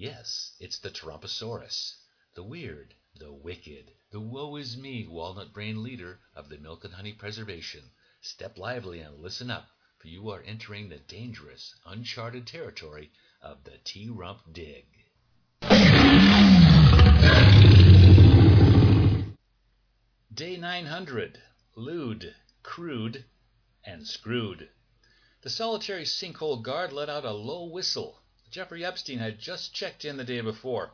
Yes, it's the Tarumposaurus, the weird, the wicked, the woe is me walnut brain leader of the Milk and Honey Preservation. Step lively and listen up, for you are entering the dangerous, uncharted territory of the T Rump Dig. Day 900 Lewd, Crude, and Screwed. The solitary sinkhole guard let out a low whistle. Jeffrey Epstein had just checked in the day before.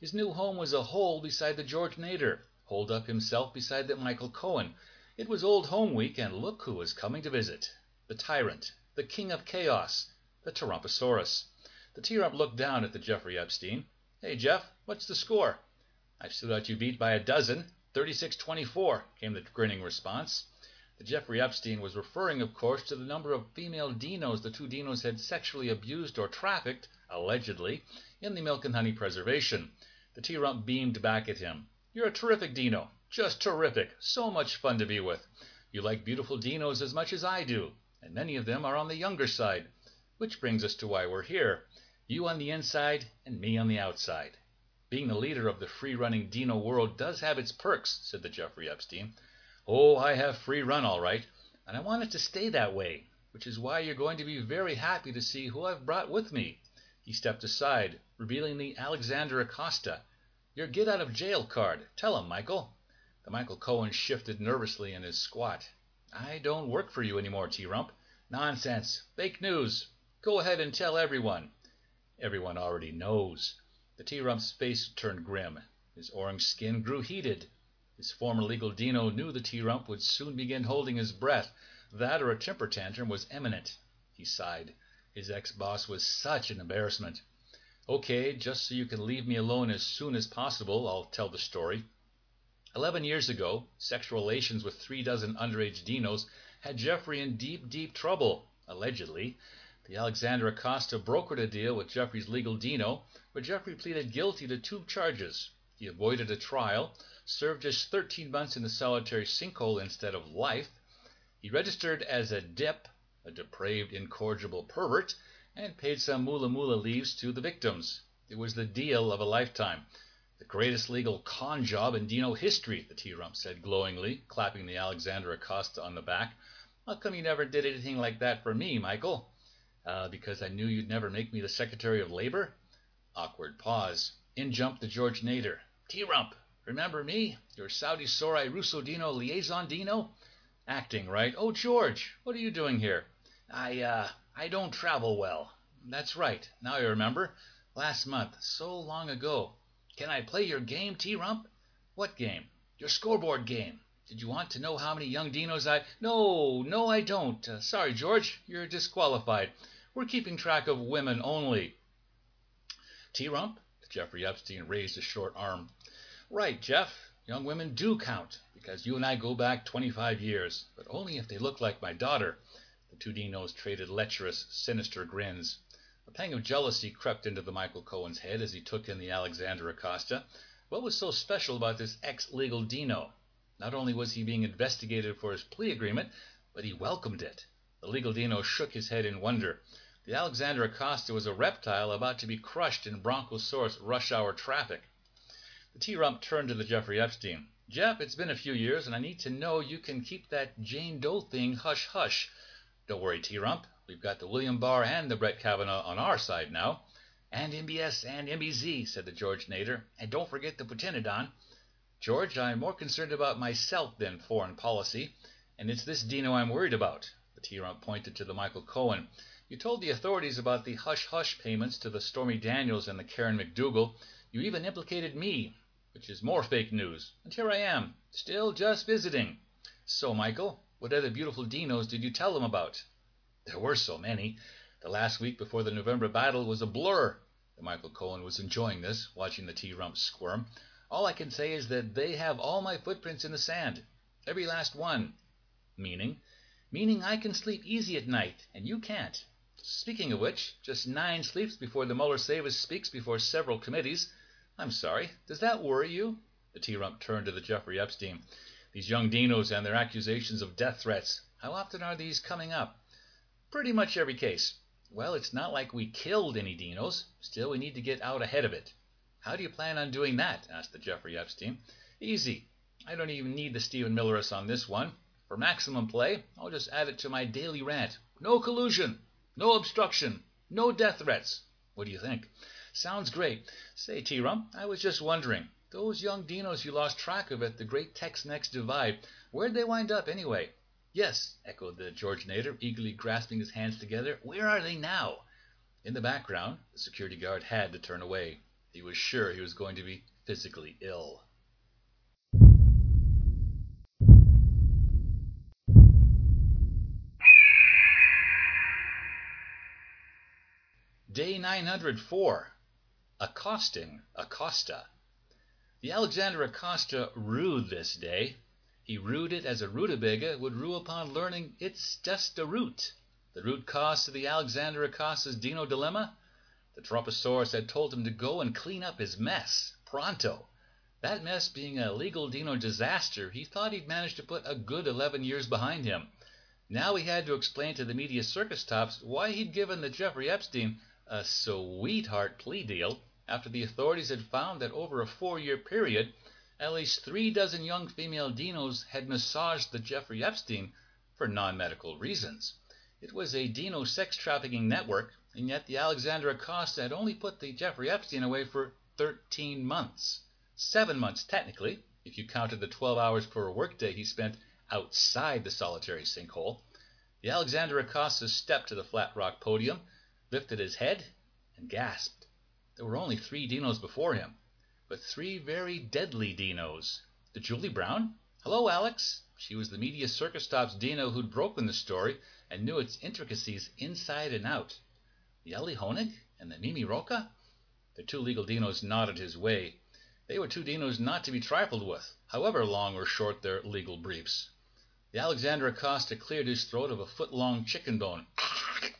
His new home was a hole beside the George Nader, holed up himself beside the Michael Cohen. It was Old Home Week, and look who was coming to visit the tyrant, the king of chaos, the Tarumposaurus. The T-Rump looked down at the Jeffrey Epstein. Hey, Jeff, what's the score? I've still got you beat by a dozen. 36-24, came the grinning response. Jeffrey Epstein was referring, of course, to the number of female dinos the two dinos had sexually abused or trafficked, allegedly, in the milk and honey preservation. The T-Rump beamed back at him. You're a terrific dino. Just terrific. So much fun to be with. You like beautiful dinos as much as I do, and many of them are on the younger side. Which brings us to why we're here. You on the inside and me on the outside. Being the leader of the free-running dino world does have its perks, said the Jeffrey Epstein. Oh, I have free run all right, and I want it to stay that way, which is why you're going to be very happy to see who I've brought with me. He stepped aside, revealing the Alexander Acosta. Your get out of jail card. Tell him, Michael. The Michael Cohen shifted nervously in his squat. I don't work for you anymore, T-Rump. Nonsense. Fake news. Go ahead and tell everyone. Everyone already knows. The T-Rump's face turned grim. His orange skin grew heated. His former legal dino knew the T-Rump would soon begin holding his breath. That or a temper tantrum was imminent. He sighed. His ex-boss was such an embarrassment. Okay, just so you can leave me alone as soon as possible, I'll tell the story. Eleven years ago, sexual relations with three dozen underage dinos had Jeffrey in deep, deep trouble, allegedly. The Alexander Acosta brokered a deal with Jeffrey's legal dino, but Jeffrey pleaded guilty to two charges. He avoided a trial, served just 13 months in the solitary sinkhole instead of life. He registered as a DIP, a depraved, incorrigible pervert, and paid some moolah moolah leaves to the victims. It was the deal of a lifetime. The greatest legal con job in Dino history, the T-Rump said glowingly, clapping the Alexander Acosta on the back. How come you never did anything like that for me, Michael? Uh, because I knew you'd never make me the Secretary of Labor? Awkward pause. In jumped the George Nader. T-Rump, remember me? Your Saudi Sorai Russo Dino liaison Dino? Acting, right? Oh, George, what are you doing here? I, uh, I don't travel well. That's right. Now I remember. Last month. So long ago. Can I play your game, T-Rump? What game? Your scoreboard game. Did you want to know how many young dinos I... No, no, I don't. Uh, sorry, George. You're disqualified. We're keeping track of women only. T-Rump? Jeffrey Epstein raised a short arm. Right, Jeff. Young women do count, because you and I go back 25 years, but only if they look like my daughter. The two dinos traded lecherous, sinister grins. A pang of jealousy crept into the Michael Cohen's head as he took in the Alexander Acosta. What was so special about this ex-legal dino? Not only was he being investigated for his plea agreement, but he welcomed it. The legal dino shook his head in wonder. The Alexander Acosta was a reptile about to be crushed in Brontosaurus rush hour traffic. The T-Rump turned to the Jeffrey Epstein. Jeff, it's been a few years, and I need to know you can keep that Jane Doe thing hush hush. Don't worry, T-Rump. We've got the William Barr and the Brett Kavanaugh on our side now. And MBS and MBZ, said the George Nader. And don't forget the Pteranodon. George, I'm more concerned about myself than foreign policy, and it's this Dino I'm worried about. The T-Rump pointed to the Michael Cohen. You told the authorities about the hush-hush payments to the Stormy Daniels and the Karen McDougal. You even implicated me, which is more fake news. And here I am, still just visiting. So, Michael, what other beautiful dinos did you tell them about? There were so many. The last week before the November battle was a blur. Michael Cohen was enjoying this, watching the T-Rump squirm. All I can say is that they have all my footprints in the sand. Every last one. Meaning? Meaning I can sleep easy at night, and you can't. Speaking of which, just nine sleeps before the Muller Savas speaks before several committees. I'm sorry. Does that worry you? The T-Rump turned to the Jeffrey Epstein. These young dinos and their accusations of death threats. How often are these coming up? Pretty much every case. Well, it's not like we killed any dinos. Still, we need to get out ahead of it. How do you plan on doing that? asked the Jeffrey Epstein. Easy. I don't even need the Stephen Millerus on this one. For maximum play, I'll just add it to my daily rant. No collusion, no obstruction, no death threats. What do you think? Sounds great. Say, T-Rump, I was just wondering, those young dinos you lost track of at the Great Tex-Mex Divide, where'd they wind up anyway? Yes, echoed the George Nader, eagerly grasping his hands together. Where are they now? In the background, the security guard had to turn away. He was sure he was going to be physically ill. Day 904 Accosting Acosta. The Alexander Acosta rued this day. He rued it as a rutabaga would rue upon learning it's just a root. The root cause of the Alexander Acosta's Dino dilemma? The Trophosaurus had told him to go and clean up his mess, pronto. That mess being a legal Dino disaster, he thought he'd managed to put a good 11 years behind him. Now he had to explain to the media circus tops why he'd given the Jeffrey Epstein a sweetheart plea deal after the authorities had found that over a four year period, at least three dozen young female dinos had massaged the Jeffrey Epstein for non medical reasons. It was a dino sex trafficking network, and yet the Alexander Acosta had only put the Jeffrey Epstein away for 13 months. Seven months, technically, if you counted the 12 hours per workday he spent outside the solitary sinkhole. The Alexander Acosta stepped to the flat rock podium lifted his head, and gasped. There were only three dinos before him, but three very deadly dinos. The Julie Brown? Hello, Alex. She was the media circus top's dino who'd broken the story and knew its intricacies inside and out. The Ellie Honig and the Mimi Rocah? The two legal dinos nodded his way. They were two dinos not to be trifled with, however long or short their legal briefs. The Alexander Acosta cleared his throat of a foot long chicken bone.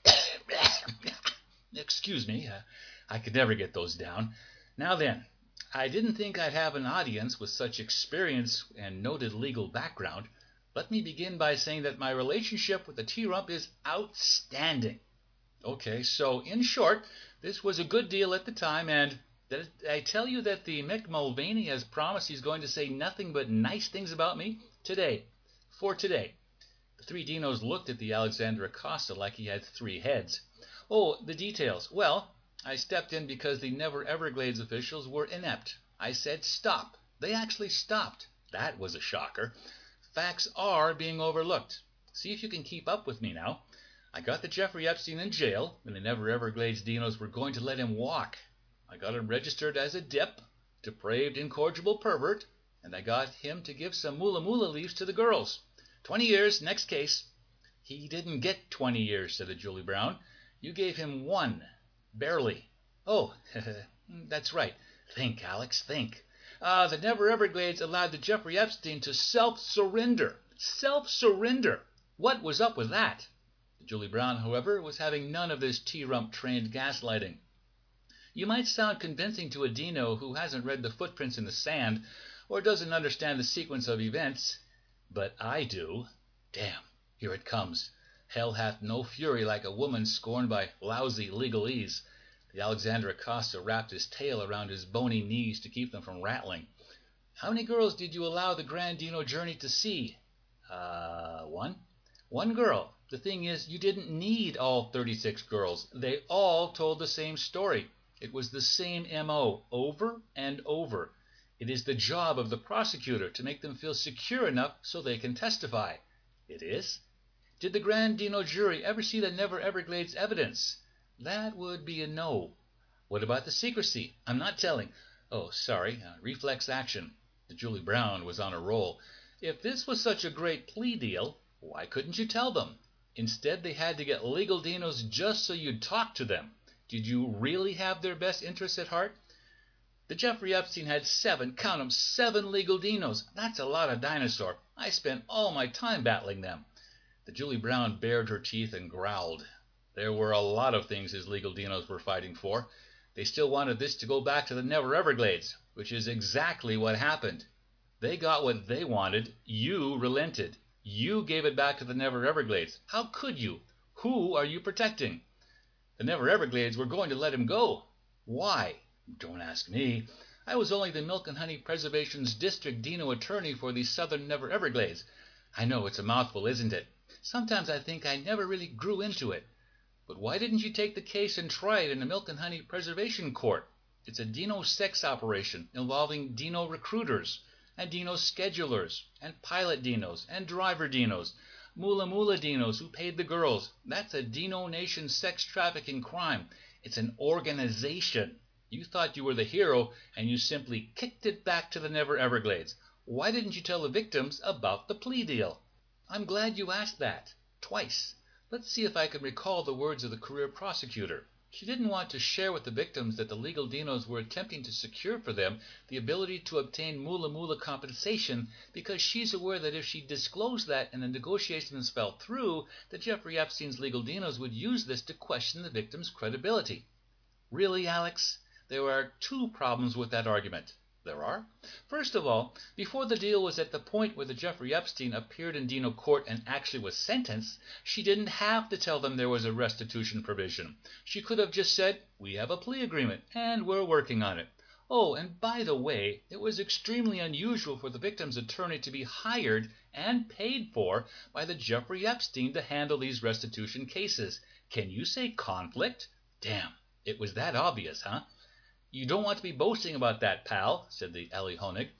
Excuse me, uh, I could never get those down. Now then, I didn't think I'd have an audience with such experience and noted legal background. Let me begin by saying that my relationship with the T-Rump is outstanding. Okay, so in short, this was a good deal at the time, and I tell you that the Mick Mulvaney has promised he's going to say nothing but nice things about me today, for today. The three dinos looked at the Alexander Acosta like he had three heads. Oh, the details. Well, I stepped in because the Never Everglades officials were inept. I said stop. They actually stopped. That was a shocker. Facts are being overlooked. See if you can keep up with me now. I got the Jeffrey Epstein in jail, and the Never Everglades dinos were going to let him walk. I got him registered as a dip, depraved, incorrigible pervert, and I got him to give some moolah moolah leaves to the girls. Twenty years, next case. He didn't get twenty years, said the Julie Brown. You gave him one. Barely. Oh, that's right. Think, Alex, think. Uh, the Never Everglades allowed the Jeffrey Epstein to self surrender. Self surrender. What was up with that? Julie Brown, however, was having none of this T rump trained gaslighting. You might sound convincing to a Dino who hasn't read the footprints in the sand or doesn't understand the sequence of events, but I do. Damn, here it comes. Hell hath no fury like a woman scorned by lousy legalese. The Alexander Acosta wrapped his tail around his bony knees to keep them from rattling. How many girls did you allow the Grand Dino journey to see? Uh, one. One girl. The thing is, you didn't need all 36 girls. They all told the same story. It was the same MO, over and over. It is the job of the prosecutor to make them feel secure enough so they can testify. It is? Did the Grandino jury ever see the Never Everglades evidence? That would be a no. What about the secrecy? I'm not telling. Oh, sorry, uh, reflex action. The Julie Brown was on a roll. If this was such a great plea deal, why couldn't you tell them? Instead, they had to get legal dinos just so you'd talk to them. Did you really have their best interests at heart? The Jeffrey Epstein had seven, count 'em, seven legal dinos. That's a lot of dinosaur. I spent all my time battling them. The Julie Brown bared her teeth and growled. There were a lot of things his legal dinos were fighting for. They still wanted this to go back to the Never Everglades, which is exactly what happened. They got what they wanted. You relented. You gave it back to the Never Everglades. How could you? Who are you protecting? The Never Everglades were going to let him go. Why? Don't ask me. I was only the Milk and Honey Preservation's district dino attorney for the southern Never Everglades. I know it's a mouthful, isn't it? Sometimes I think I never really grew into it. But why didn't you take the case and try it in the Milk and Honey Preservation Court? It's a dino sex operation involving dino recruiters and dino schedulers and pilot dinos and driver dinos, mula mula dinos who paid the girls. That's a Dino Nation sex trafficking crime. It's an organization. You thought you were the hero and you simply kicked it back to the Never Everglades. Why didn't you tell the victims about the plea deal? I'm glad you asked that. Twice. Let's see if I can recall the words of the career prosecutor. She didn't want to share with the victims that the legal dinos were attempting to secure for them the ability to obtain mula mula compensation because she's aware that if she disclosed that and the negotiations fell through, that Jeffrey Epstein's legal dinos would use this to question the victims' credibility. Really, Alex? There are two problems with that argument. There are. First of all, before the deal was at the point where the Jeffrey Epstein appeared in Dino court and actually was sentenced, she didn't have to tell them there was a restitution provision. She could have just said, We have a plea agreement, and we're working on it. Oh, and by the way, it was extremely unusual for the victim's attorney to be hired and paid for by the Jeffrey Epstein to handle these restitution cases. Can you say conflict? Damn, it was that obvious, huh? You don't want to be boasting about that, pal, said the Ellie Honig.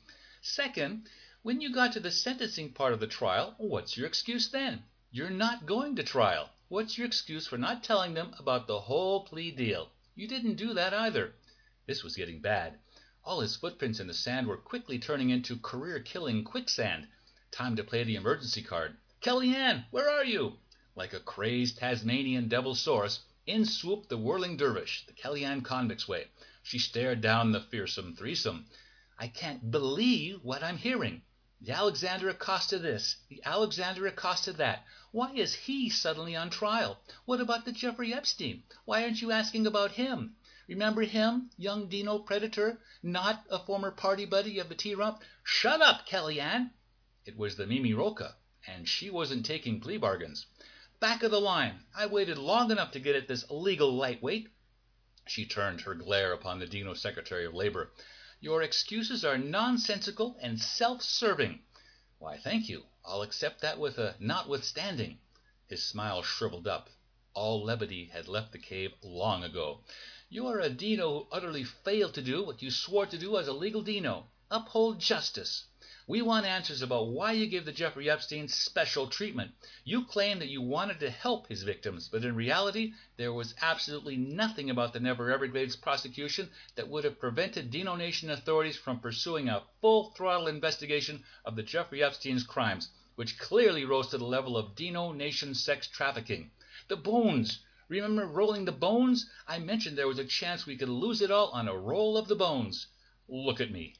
Second, when you got to the sentencing part of the trial, what's your excuse then? You're not going to trial. What's your excuse for not telling them about the whole plea deal? You didn't do that either. This was getting bad. All his footprints in the sand were quickly turning into career killing quicksand. Time to play the emergency card. Kellyanne, where are you? Like a crazed Tasmanian devil source, in swooped the whirling dervish, the Kellyanne convict's way. She stared down the fearsome threesome. I can't believe what I'm hearing. The Alexander Acosta this, the Alexander Acosta that. Why is he suddenly on trial? What about the Jeffrey Epstein? Why aren't you asking about him? Remember him, young Dino Predator, not a former party buddy of the T-Rump? Shut up, Kellyanne! It was the Mimi Rocah, and she wasn't taking plea bargains. Back of the line. I waited long enough to get at this legal lightweight. She turned her glare upon the Dino Secretary of Labor. Your excuses are nonsensical and self-serving. Why, thank you. I'll accept that with a notwithstanding. His smile shriveled up. All levity had left the cave long ago. You are a Dino who utterly failed to do what you swore to do as a legal Dino uphold justice. We want answers about why you gave the Jeffrey Epstein special treatment. You claim that you wanted to help his victims, but in reality, there was absolutely nothing about the Never Everglades prosecution that would have prevented Dino Nation authorities from pursuing a full throttle investigation of the Jeffrey Epstein's crimes, which clearly rose to the level of Dino Nation sex trafficking. The bones! Remember rolling the bones? I mentioned there was a chance we could lose it all on a roll of the bones. Look at me.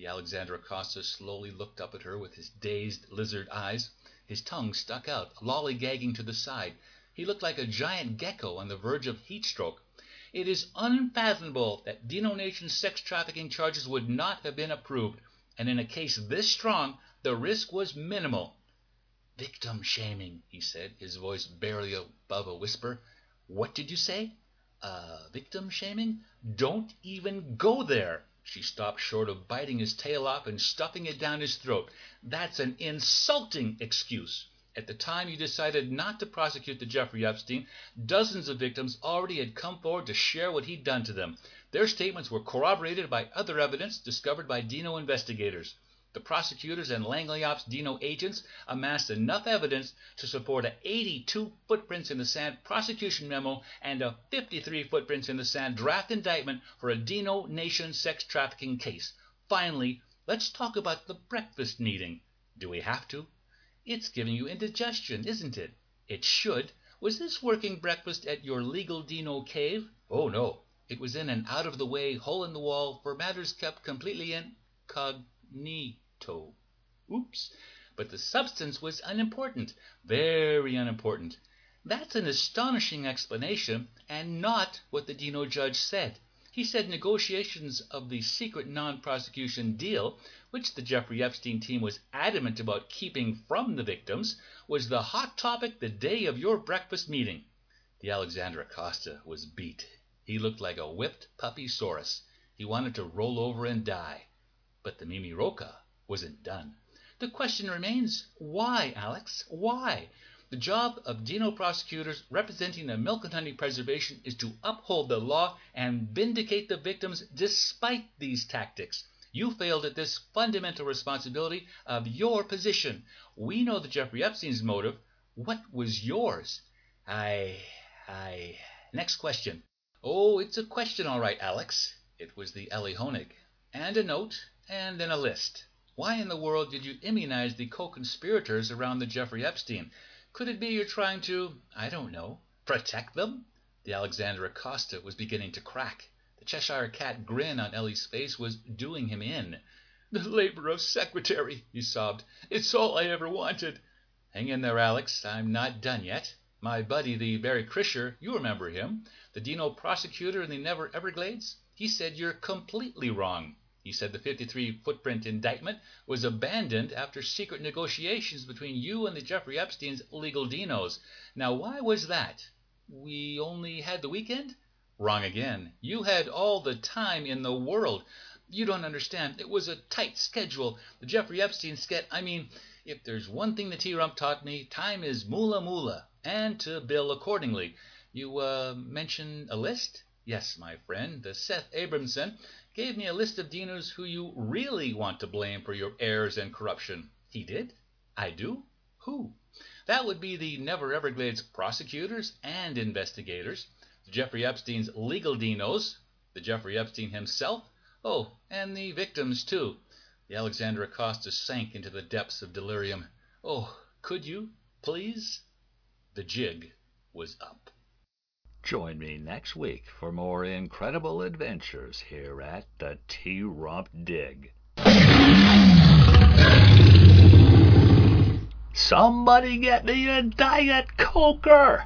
The Alexander Acosta slowly looked up at her with his dazed lizard eyes. His tongue stuck out, lollygagging to the side. He looked like a giant gecko on the verge of heat stroke. It is unfathomable that Dino Nation's sex trafficking charges would not have been approved, and in a case this strong, the risk was minimal. Victim shaming, he said, his voice barely above a whisper. What did you say? Uh, victim shaming? Don't even go there. She stopped short of biting his tail off and stuffing it down his throat. That's an insulting excuse. At the time you decided not to prosecute the Jeffrey Epstein, dozens of victims already had come forward to share what he'd done to them. Their statements were corroborated by other evidence discovered by Dino investigators. The prosecutors and Langley Ops Dino agents amassed enough evidence to support a 82 footprints in the sand prosecution memo and a 53 footprints in the sand draft indictment for a Dino Nation sex trafficking case. Finally, let's talk about the breakfast meeting. Do we have to? It's giving you indigestion, isn't it? It should. Was this working breakfast at your legal Dino cave? Oh, no. It was in an out of the way, hole in the wall for matters kept completely incognito. Oops. But the substance was unimportant, very unimportant. That's an astonishing explanation, and not what the Dino judge said. He said negotiations of the secret non prosecution deal, which the Jeffrey Epstein team was adamant about keeping from the victims, was the hot topic the day of your breakfast meeting. The Alexander Acosta was beat. He looked like a whipped puppy saurus. He wanted to roll over and die. But the Mimi Rocah wasn't done. The question remains, why, Alex? Why? The job of Dino prosecutors representing the milk and honey preservation is to uphold the law and vindicate the victims despite these tactics. You failed at this fundamental responsibility of your position. We know the Jeffrey Epstein's motive. What was yours? I. I. Next question. Oh, it's a question, all right, Alex. It was the Ellie Honig. And a note, and then a list. Why in the world did you immunize the co conspirators around the Jeffrey Epstein? Could it be you're trying to, I don't know, protect them? The Alexander Acosta was beginning to crack. The Cheshire Cat grin on Ellie's face was doing him in. "The labor of secretary," he sobbed. "It's all I ever wanted." "Hang in there, Alex. I'm not done yet. My buddy, the Barry Krischer you remember him, the Dino prosecutor in the Never Everglades? He said you're completely wrong. He said the 53 footprint indictment was abandoned after secret negotiations between you and the Jeffrey Epstein's legal dinos. Now, why was that? We only had the weekend? Wrong again. You had all the time in the world. You don't understand. It was a tight schedule. The Jeffrey Epstein sketch. I mean, if there's one thing the T Rump taught me, time is moolah moolah, and to bill accordingly. You uh, mentioned a list? Yes, my friend, the Seth Abramson gave me a list of dinos who you really want to blame for your errors and corruption. He did? I do? Who? That would be the Never Everglades prosecutors and investigators. the Jeffrey Epstein's legal dinos, the Jeffrey Epstein himself, oh, and the victims, too. The Alexander Acosta sank into the depths of delirium. Oh, could you, please? The jig was up. Join me next week for more incredible adventures here at the T Rump Dig. Somebody get me a Diet Coker!